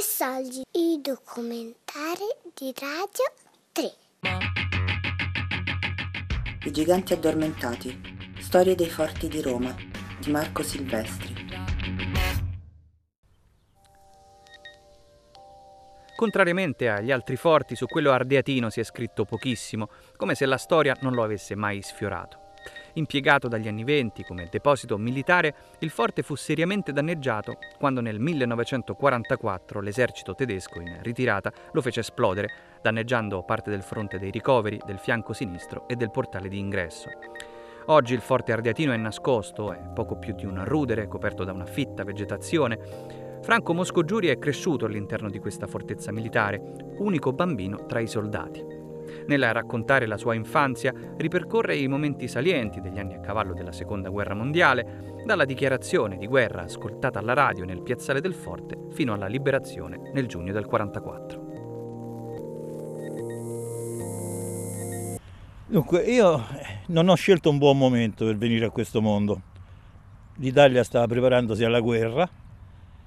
Messaggi, i documentari di Radio 3. I giganti addormentati. Storie dei forti di Roma di Marco Silvestri. Contrariamente agli altri forti, su quello ardeatino si è scritto pochissimo, come se la storia non lo avesse mai sfiorato. Impiegato dagli anni venti come deposito militare, il forte fu seriamente danneggiato quando nel 1944 l'esercito tedesco in ritirata lo fece esplodere, danneggiando parte del fronte dei ricoveri, del fianco sinistro e del portale di ingresso. Oggi il forte ardeatino è nascosto, è poco più di un rudere coperto da una fitta vegetazione, Franco Moscogiuri è cresciuto all'interno di questa fortezza militare, unico bambino tra i soldati. Nel raccontare la sua infanzia ripercorre i momenti salienti degli anni a cavallo della Seconda Guerra Mondiale, dalla dichiarazione di guerra ascoltata alla radio nel piazzale del forte fino alla liberazione nel giugno del 1944. Dunque, io non ho scelto un buon momento per venire a questo mondo. L'Italia stava preparandosi alla guerra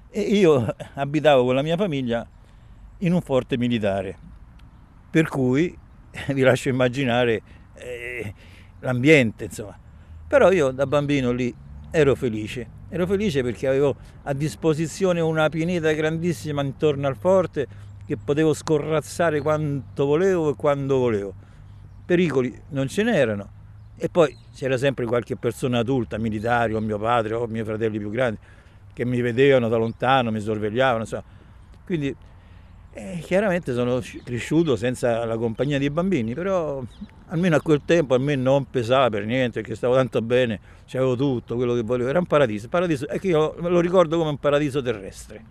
e io abitavo con la mia famiglia in un forte militare, per cui vi lascio immaginare eh, l'ambiente, insomma. Però io da bambino lì ero felice, ero felice perché avevo a disposizione una pineta grandissima intorno al forte che potevo scorrazzare quanto volevo e quando volevo. Pericoli non ce n'erano e poi c'era sempre qualche persona adulta, militare o mio padre o miei fratelli più grandi che mi vedevano da lontano, mi sorvegliavano. So. Quindi eh, chiaramente sono cresciuto senza la compagnia dei bambini, però almeno a quel tempo a me non pesava per niente, perché stavo tanto bene, c'avevo tutto quello che volevo, era un paradiso, paradiso è che io lo ricordo come un paradiso terrestre.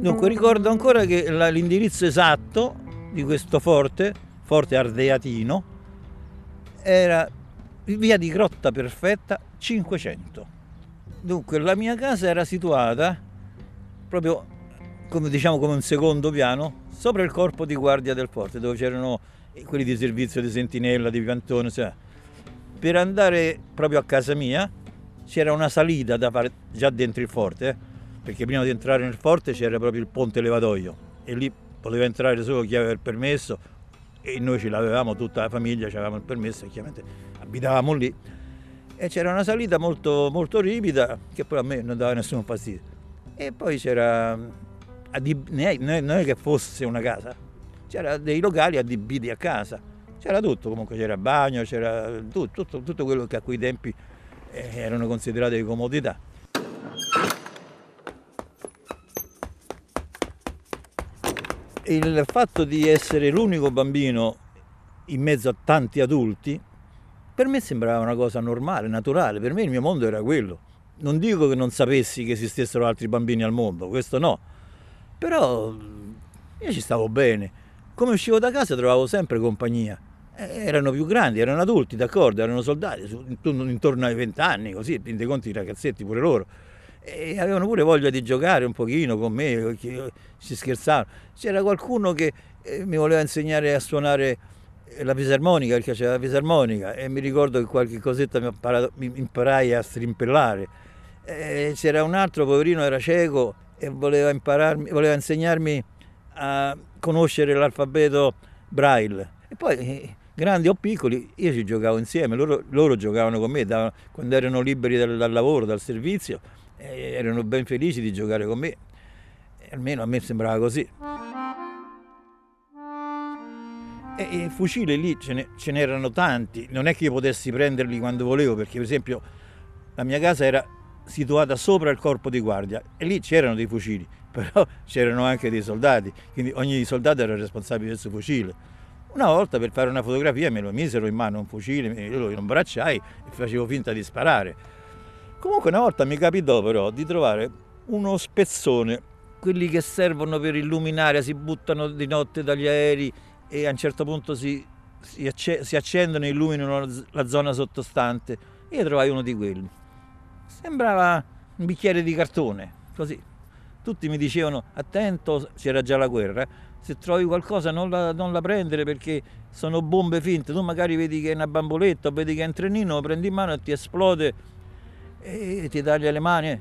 Dunque ricordo ancora che l'indirizzo esatto di questo forte, forte ardeatino, era via di Grotta Perfetta 500. Dunque la mia casa era situata proprio come diciamo come un secondo piano sopra il corpo di guardia del forte dove c'erano quelli di servizio di sentinella, di piantone. Cioè. Per andare proprio a casa mia c'era una salita da fare già dentro il forte, eh? perché prima di entrare nel forte c'era proprio il ponte levatoio e lì poteva entrare solo chi aveva il permesso e noi ce l'avevamo, tutta la famiglia avevamo il permesso e chiaramente abitavamo lì. E c'era una salita molto, molto ripida che poi a me non dava nessun fastidio. E poi c'era, non è che fosse una casa, c'era dei locali adibiti a casa, c'era tutto, comunque c'era bagno, c'era tutto, tutto, tutto quello che a quei tempi eh, erano considerate comodità. il fatto di essere l'unico bambino in mezzo a tanti adulti, per me sembrava una cosa normale, naturale, per me il mio mondo era quello. Non dico che non sapessi che esistessero altri bambini al mondo, questo no, però io ci stavo bene. Come uscivo da casa trovavo sempre compagnia. Eh, erano più grandi, erano adulti, d'accordo, erano soldati, intorno ai vent'anni, così, dei conti i ragazzetti pure loro e avevano pure voglia di giocare un pochino con me, si scherzavano. C'era qualcuno che eh, mi voleva insegnare a suonare la fisarmonica, perché c'era la fisarmonica e mi ricordo che qualche cosetta mi, imparato, mi imparai a strimpellare. E c'era un altro poverino, era cieco e voleva, voleva insegnarmi a conoscere l'alfabeto braille. E poi eh, grandi o piccoli, io ci giocavo insieme, loro, loro giocavano con me da, quando erano liberi dal, dal lavoro, dal servizio erano ben felici di giocare con me, almeno a me sembrava così. E i fucili lì ce n'erano tanti, non è che io potessi prenderli quando volevo, perché per esempio la mia casa era situata sopra il corpo di guardia e lì c'erano dei fucili, però c'erano anche dei soldati, quindi ogni soldato era responsabile del suo fucile. Una volta per fare una fotografia me lo misero in mano un fucile, io lo imbracciai e facevo finta di sparare. Comunque una volta mi capitò però di trovare uno spezzone, quelli che servono per illuminare, si buttano di notte dagli aerei e a un certo punto si, si, acc- si accendono e illuminano la zona sottostante. Io trovai uno di quelli. Sembrava un bicchiere di cartone, così. tutti mi dicevano attento, c'era già la guerra, se trovi qualcosa non la, non la, prendere perché sono bombe finte, tu magari vedi che è una bamboletta vedi che è un trenino, lo prendi in mano e ti esplode e ti taglia le mani.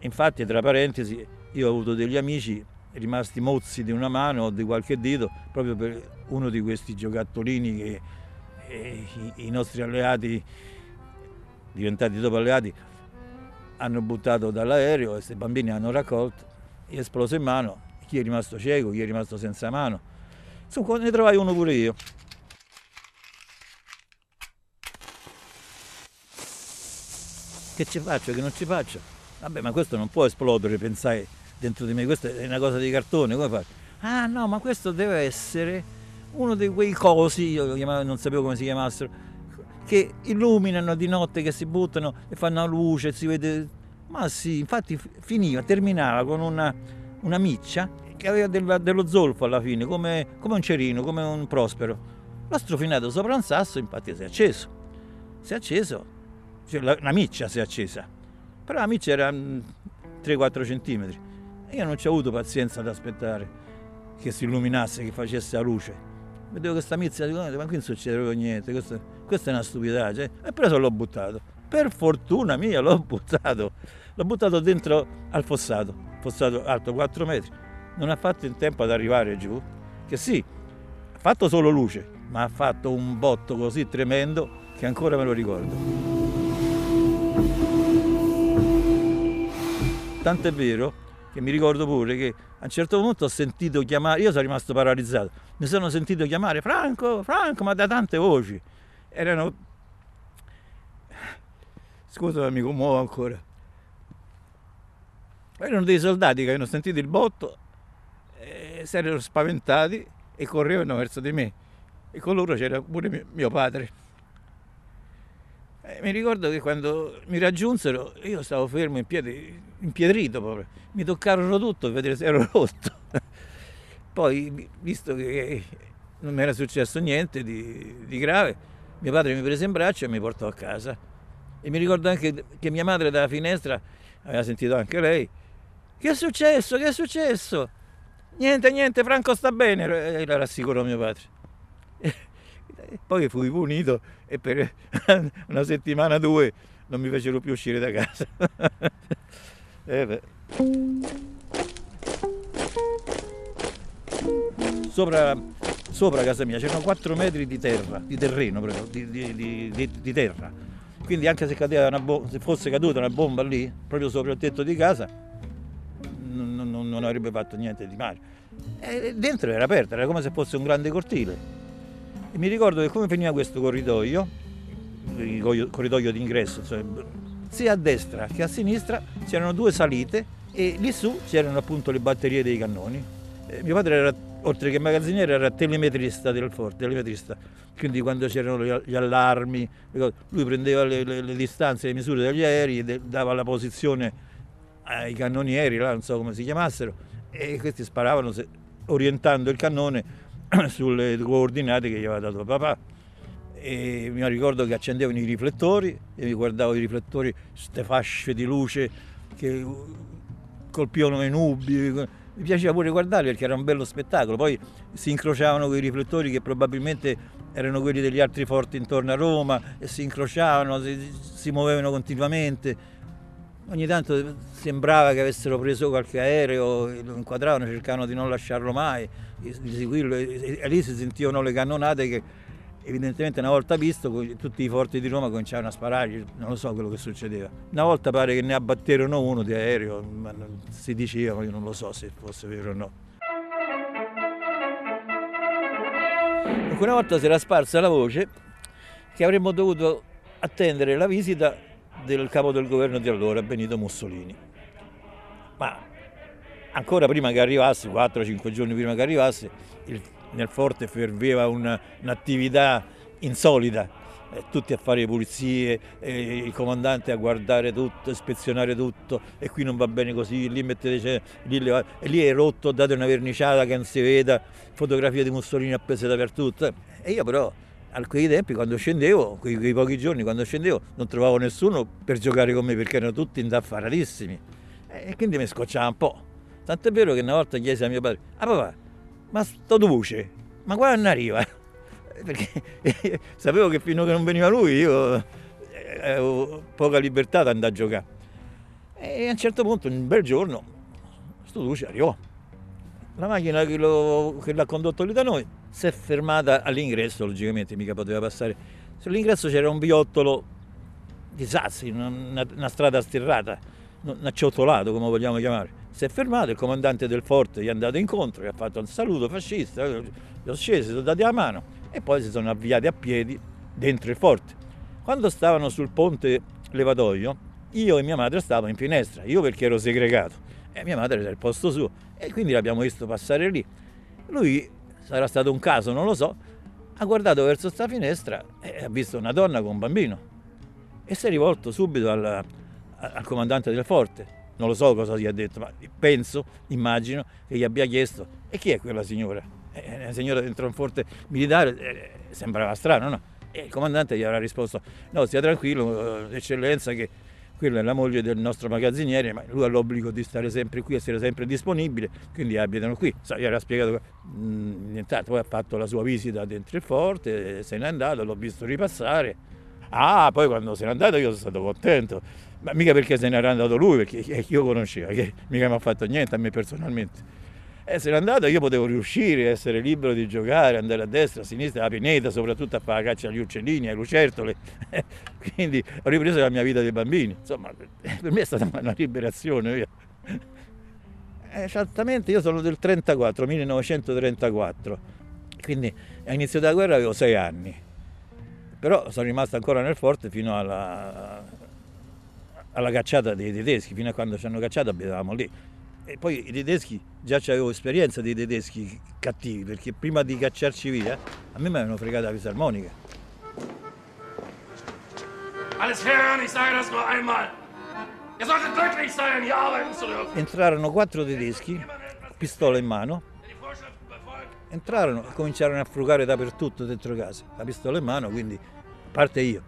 Infatti, tra parentesi, io ho avuto degli amici rimasti mozzi di una mano o di qualche dito proprio per uno di questi giocattolini che eh, i, i nostri alleati, diventati dopo alleati, hanno buttato dall'aereo e questi bambini hanno raccolto, è esploso in mano chi è rimasto cieco, chi è rimasto senza mano. Insomma, ne trovai uno pure io. Che ci faccio, che non ci faccio? Vabbè, ma questo non può esplodere, pensai dentro di me, questa è una cosa di cartone, come faccio? Ah no, ma questo deve essere uno di quei cosi, io chiamavo, non sapevo come si chiamassero, che illuminano di notte, che si buttano e fanno luce, si vede... Ma sì, infatti finiva, terminava con una, una miccia che aveva del, dello zolfo alla fine, come, come, un cerino, come un prospero. L'ho strofinato sopra un sasso, infatti si è acceso. Si è acceso, cioè la, la miccia si è accesa, però la miccia era 3-4 mm, centimetri. E io non ci ho avuto pazienza ad aspettare che si illuminasse, che facesse la luce. Vedevo questa mizza, dico, ma qui non succede proprio niente, questa, questa è una stupidaggine. E preso l'ho buttato. Per fortuna mia l'ho buttato. L'ho buttato dentro al fossato, fossato alto 4 metri non ha fatto in tempo ad arrivare giù, che sì, ha fatto solo luce, ma ha fatto un botto così tremendo che ancora me lo ricordo. Tanto è vero che mi ricordo pure che a un certo punto ho sentito chiamare, io sono rimasto paralizzato, mi sono sentito chiamare Franco, Franco, ma da tante voci. Erano... Scusa, mi commuovo ancora. Erano dei soldati che avevano sentito il botto eh, si erano spaventati e correvano verso di me. E con loro c'era pure mio padre. Eh, mi ricordo che quando mi raggiunsero io stavo fermo in piedi, impietrito proprio. Mi toccarono tutto per vedere se ero rotto. Poi, visto che non mi era successo niente di, di, grave, mio padre mi prese in braccio e mi portò a casa. E mi ricordo anche che mia madre dalla finestra aveva sentito anche lei. Che è successo? Che è successo? Niente, niente, Franco sta bene, la rassicurò mio padre. Poi fui punito e per una settimana o due non mi fecero più uscire da casa. eh sopra, sopra, casa mia c'erano 4 metri di terra, di terreno proprio, di, di, di, di terra. Quindi anche se, se fosse caduta una bomba lì, proprio sopra il tetto di casa, non, non, non avrebbe fatto niente di male. E dentro era aperto, era come se fosse un grande cortile. E mi ricordo che come finiva questo corridoio, il corridoio d'ingresso, cioè, sia a destra che a sinistra c'erano due salite e lì su c'erano appunto le batterie dei cannoni. E mio padre era, oltre che magazziniere, era telemetrista del forte, telemetrista. Quindi quando c'erano gli allarmi, lui prendeva le, le, le distanze, le misure degli aerei, dava la posizione ai cannonieri, là, non so come si chiamassero, e questi sparavano se, orientando il cannone sulle coordinate che gli aveva dato papà. E mi ricordo che accendevano i riflettori e mi guardavo i riflettori, queste fasce di luce che colpivano i nubi. Mi piaceva pure guardare perché era un bello spettacolo. Poi si incrociavano quei riflettori che probabilmente erano quelli degli altri forti intorno a Roma e si incrociavano, si, si muovevano continuamente Ogni tanto sembrava che avessero preso qualche aereo, lo inquadravano, cercavano di non lasciarlo mai, di seguirlo e, lì si sentivano le cannonate che evidentemente una volta visto tutti i forti di Roma cominciavano a sparare, non lo so quello che succedeva. Una volta pare che ne abbatterono uno di aereo, ma si diceva, ma io non lo so se fosse vero o no. Una volta si era sparsa la voce che avremmo dovuto attendere la visita del capo del governo di allora, Benito Mussolini. Ma ancora prima che arrivasse, 4-5 giorni prima che arrivasse, il, nel forte ferveva una, un'attività insolita, eh, tutti a fare pulizie, eh, il comandante a guardare tutto, ispezionare tutto, e qui non va bene così, lì mettete, lì, e lì è rotto, date una verniciata che non si veda, fotografie di Mussolini appese dappertutto. E io però a quei tempi quando scendevo, quei, quei, pochi giorni quando scendevo, non trovavo nessuno per giocare con me perché erano tutti indaffaratissimi. E quindi mi scocciava un po'. Tant'è vero che una volta chiesi a mio padre, ah papà, ma sto duce, ma quando arriva? Perché sapevo che fino a che non veniva lui io eh, avevo poca libertà di andare a giocare. E a un certo punto, un bel giorno, sto duce arrivò. La macchina che, lo, che l'ha condotto lì da noi si è fermata all'ingresso, logicamente mica poteva passare. Sull'ingresso c'era un viottolo di sassi, una, una strada stirrata, un acciottolato come vogliamo chiamare. Si è fermato, il comandante del forte gli è andato incontro, gli ha fatto un saluto fascista, li ho scesi, sono dati la mano e poi si sono avviati a piedi dentro il forte. Quando stavano sul ponte levatoio, io e mia madre stavamo in finestra, io perché ero segregato e mia madre era il posto suo e quindi l'abbiamo visto passare lì. Lui sarà stato un caso, non lo so, ha guardato verso questa finestra e ha visto una donna con un bambino e si è rivolto subito al, al comandante del forte. Non lo so cosa gli ha detto, ma penso, immagino che gli abbia chiesto e chi è quella signora? Eh, una signora dentro un forte militare eh, sembrava strano, no? E il comandante gli avrà risposto, no, stia tranquillo, eh, eccellenza, che quella è la moglie del nostro magazziniere, ma lui ha l'obbligo di stare sempre qui, essere sempre disponibile, quindi abitano qui. So, gli era spiegato, mh, niente, poi ha fatto la sua visita dentro il forte, se n'è andato, l'ho visto ripassare Ah, poi quando se n'è andato io sono stato contento, ma mica perché se n'era andato lui, perché io conoscevo, che mica mi ha fatto niente a me personalmente. E se n'è andato io potevo riuscire, essere libero di giocare, andare a destra, a sinistra, alla pineta, soprattutto a fare la caccia agli uccellini, ai lucertole. Quindi ho ripreso la mia vita dei bambini. Insomma, per me è stata una liberazione. Esattamente, io sono del 34, 1934. Quindi all'inizio della guerra avevo sei anni però sono rimasto ancora nel forte fino alla, alla cacciata dei tedeschi, fino a quando ci hanno cacciato abitavamo lì. E poi i tedeschi, già avevo esperienza dei tedeschi cattivi, perché prima di cacciarci via, a me mi avevano fregato la fisarmonica. Alles hören, ich sage das nur einmal. Ihr solltet glücklich sein, hier arbeiten zu dürfen. Entrarono quattro tedeschi, pistola in mano, entrarono e cominciarono a frugare dappertutto dentro casa, la pistola in mano, quindi a parte io,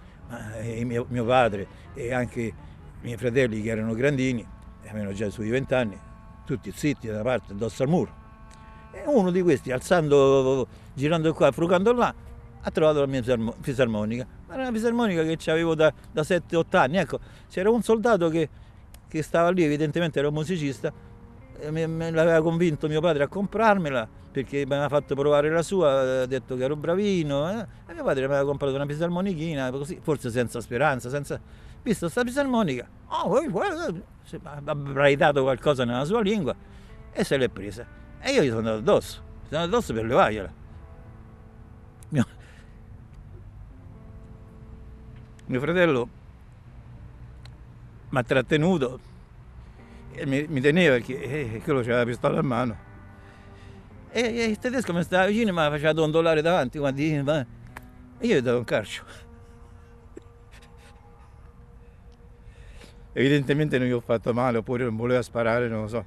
mio, mio, padre e anche i miei fratelli che erano grandini, avevano già sui vent'anni, tutti zitti da parte, addosso al muro. E uno di questi, alzando, girando qua, frugando là, ha trovato la mia fisarmonica. Ma era una fisarmonica che avevo da, da 7-8 anni. Ecco, c'era un soldato che, che stava lì, evidentemente era un musicista, me, me l'aveva convinto mio padre a comprarmela perché mi aveva fatto provare la sua, ha detto che ero bravino eh? e mio padre mi aveva comprato una fisarmonichina, così, forse senza speranza, senza... visto questa fisarmonica, oh, avrai dato qualcosa nella sua lingua e se l'è presa. E io gli sono andato addosso, sono andato addosso per levargliela. Mio... mio fratello mi ha trattenuto e mi, mi teneva perché eh, quello c'aveva la pistola in mano. E, e, il tedesco mi stava vicino e mi faceva dondolare davanti, guardi, ma... io gli davo un calcio. Evidentemente non gli ho fatto male oppure non voleva sparare, non lo so.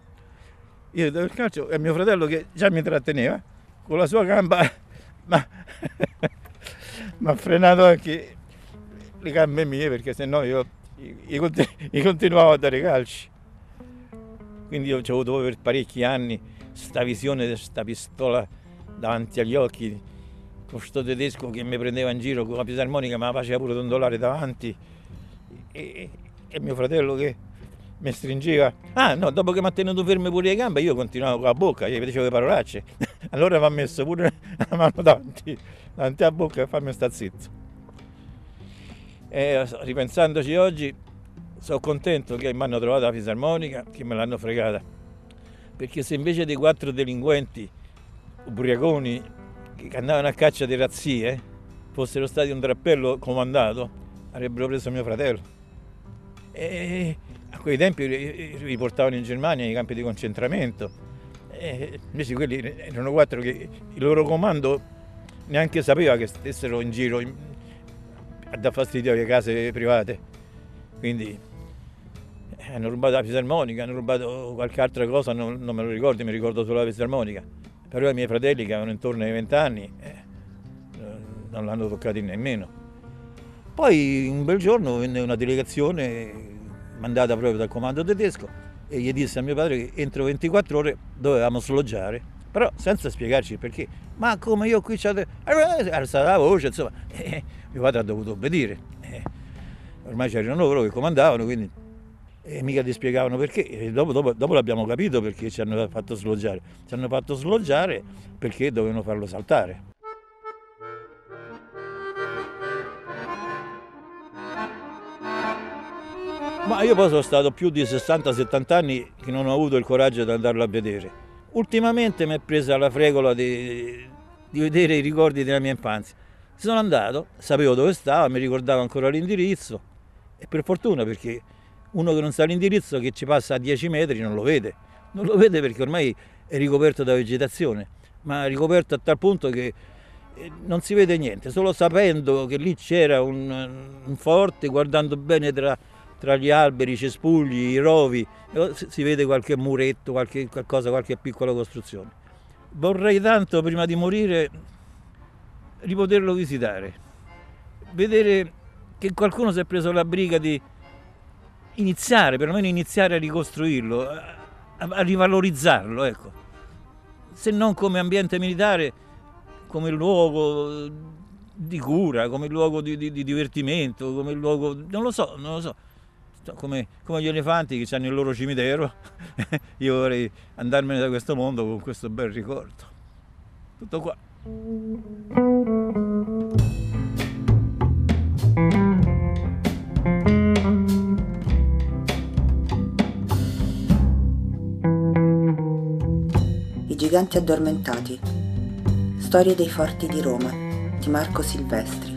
Io davo il calcio e mio fratello che già mi tratteneva, con la sua gamba mi ha frenato anche le gambe mie perché sennò io gli continuavo a dare calci. Quindi io ho avuto per parecchi anni questa visione di questa pistola davanti agli occhi, con questo tedesco che mi prendeva in giro con la fisarmonica, ma la faceva pure dondolare davanti. E, e, mio fratello che mi stringeva. Ah no, dopo che mi ha tenuto fermo pure le gambe, io continuavo con la bocca, gli facevo le parolacce. allora mi ha messo pure la mano davanti, davanti alla bocca e farmi stare zitto. E ripensandoci oggi, sono contento che mi hanno trovato la fisarmonica, che me l'hanno fregata. Perché se invece dei quattro delinquenti ubriaconi che andavano a caccia di razzie fossero stati un drappello comandato, avrebbero preso mio fratello. E a quei tempi li portavano in Germania nei campi di concentramento. E invece quelli erano quattro che il loro comando neanche sapeva che stessero in giro a dar fastidio alle case private. Quindi hanno rubato la fisarmonica, hanno rubato qualche altra cosa, non, non, me lo ricordo, mi ricordo solo la fisarmonica. Però i miei fratelli che avevano intorno ai vent'anni eh, non l'hanno toccati nemmeno. Poi un bel giorno venne una delegazione mandata proprio dal comando tedesco e gli disse a mio padre che entro 24 ore dovevamo sloggiare, però senza spiegarci il perché. Ma come io qui c'ho... Era stata la voce, insomma, eh, mio padre ha dovuto obbedire. Eh, ormai c'erano loro che comandavano, quindi e mica ti spiegavano perché. E dopo, dopo, dopo, l'abbiamo capito perché ci hanno fatto sloggiare. Ci hanno fatto sloggiare perché dovevano farlo saltare. Ma io poi sono stato più di 60-70 anni che non ho avuto il coraggio di andarlo a vedere. Ultimamente mi è presa la fregola di, di vedere i ricordi della mia infanzia. Sono andato, sapevo dove stava, mi ricordavo ancora l'indirizzo e per fortuna perché uno che non sa l'indirizzo che ci passa a 10 metri non lo vede. Non lo vede perché ormai è ricoperto da vegetazione, ma ricoperto a tal punto che eh, non si vede niente, solo sapendo che lì c'era un, un forte, guardando bene tra tra gli alberi, i cespugli, i rovi, si vede qualche muretto, qualche, qualcosa, qualche piccola costruzione. Vorrei tanto prima di morire di poterlo visitare, vedere che qualcuno si è preso la briga di iniziare, perlomeno iniziare a ricostruirlo, a, a rivalorizzarlo, ecco. Se non come ambiente militare, come luogo di cura, come luogo di, di, di divertimento, come luogo, non lo so, non lo so come, come, gli elefanti che hanno il loro cimitero, io vorrei andarmene da questo mondo con questo bel ricordo. Tutto qua. I giganti addormentati. Storie dei forti di Roma di Marco Silvestri.